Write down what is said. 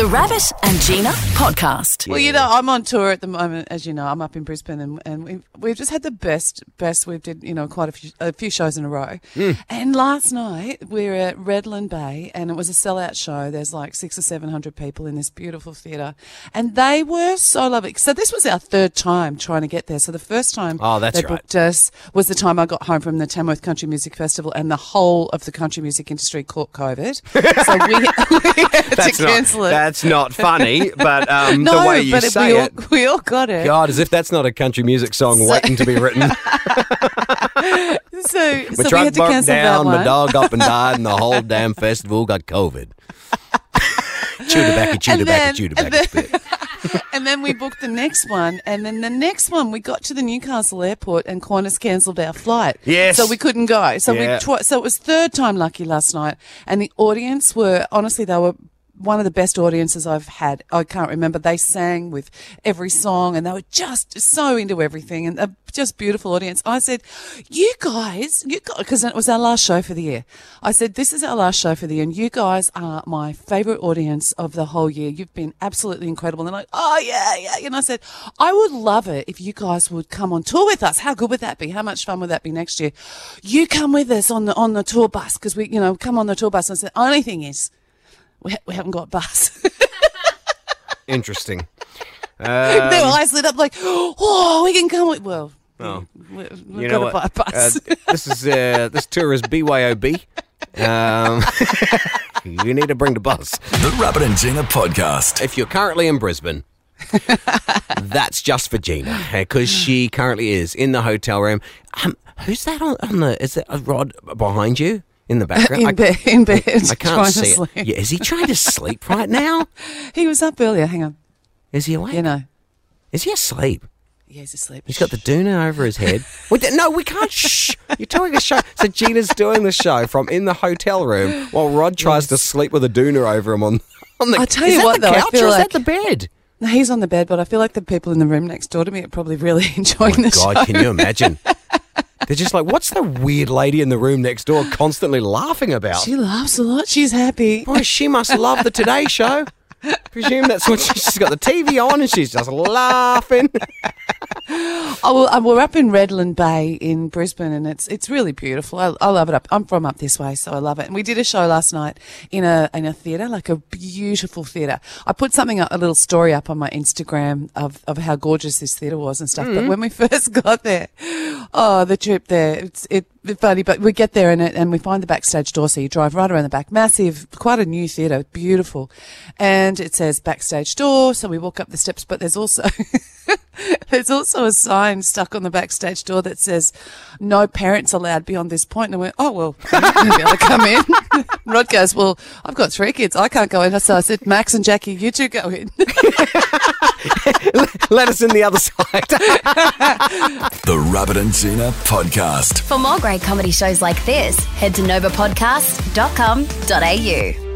The Rabbit and Gina podcast. Well, you know, I'm on tour at the moment, as you know. I'm up in Brisbane, and, and we've, we've just had the best, best. We've did, you know, quite a few, a few shows in a row. Hmm. And last night we were at Redland Bay, and it was a sellout show. There's like six or seven hundred people in this beautiful theatre, and they were so lovely. So this was our third time trying to get there. So the first time Oh, that's they right. booked us was the time I got home from the Tamworth Country Music Festival, and the whole of the country music industry caught COVID. so we, we had That's to cancel not, it. That's not funny, but um, no, the way you but say we, all, it. we all got it. God, as if that's not a country music song waiting to be written. So, My so we truck had to broke cancel down, my dog up and died, and the whole damn festival got COVID. chew tobacco, chew And tobacco, then- chew and tobacco. then- and then we booked the next one, and then the next one we got to the Newcastle airport, and Qantas cancelled our flight. Yes. so we couldn't go. So Yeah. we twi- so it was third time lucky last night, and the audience were honestly they were. One of the best audiences I've had. I can't remember. They sang with every song and they were just so into everything and a just beautiful audience. I said, you guys, you because it was our last show for the year. I said, this is our last show for the year and you guys are my favorite audience of the whole year. You've been absolutely incredible. And they're like, oh yeah, yeah. And I said, I would love it if you guys would come on tour with us. How good would that be? How much fun would that be next year? You come with us on the, on the tour bus because we, you know, come on the tour bus. And I said, only thing is, we, ha- we haven't got a bus. Interesting. Their eyes lit up like, oh, we can come with. Well, Oh. we, we've You got know to buy what? a bus. Uh, this is uh, this tour is BYOB. Um, you need to bring the bus. The Rabbit and Gina podcast. If you're currently in Brisbane, that's just for Gina because she currently is in the hotel room. Um, who's that on, on the? Is it a rod behind you in the background? in I, bed, in bed, I can't trying see it. Yeah, is he trying to sleep right now? He was up earlier. Hang on. Is he awake? You know, Is he asleep? yeah, he's asleep. He's got the doona over his head. Wait, no, we can't. Shh. You're doing a show. So Gina's doing the show from in the hotel room while Rod tries to sleep with a doona over him on, on the. I tell you what, though, I feel like- that the bed? No, he's on the bed, but I feel like the people in the room next door to me are probably really enjoying oh the God, show. can you imagine? They're just like, what's the weird lady in the room next door constantly laughing about? She laughs a lot. She's happy. Boy, she must love the Today Show. Presume that's what she, she's got the TV on and she's just laughing. Oh, well, um, we're up in Redland Bay in Brisbane, and it's it's really beautiful. I, I love it up. I'm from up this way, so I love it. And we did a show last night in a in a theatre, like a beautiful theatre. I put something up, a little story up on my Instagram of, of how gorgeous this theatre was and stuff. But when we first got there, oh, the trip there, it's it. it's Funny, but we get there and it, and we find the backstage door. So you drive right around the back, massive, quite a new theatre, beautiful, and it says backstage door. So we walk up the steps, but there's also There's also a sign stuck on the backstage door that says, no parents allowed beyond this point. And I went, oh, well, I'm going to be able to come in. Rod goes, well, I've got three kids. I can't go in. So I said, Max and Jackie, you two go in. Let us in the other side. The Rabbit and Gina podcast. For more great comedy shows like this, head to novapodcast.com.au.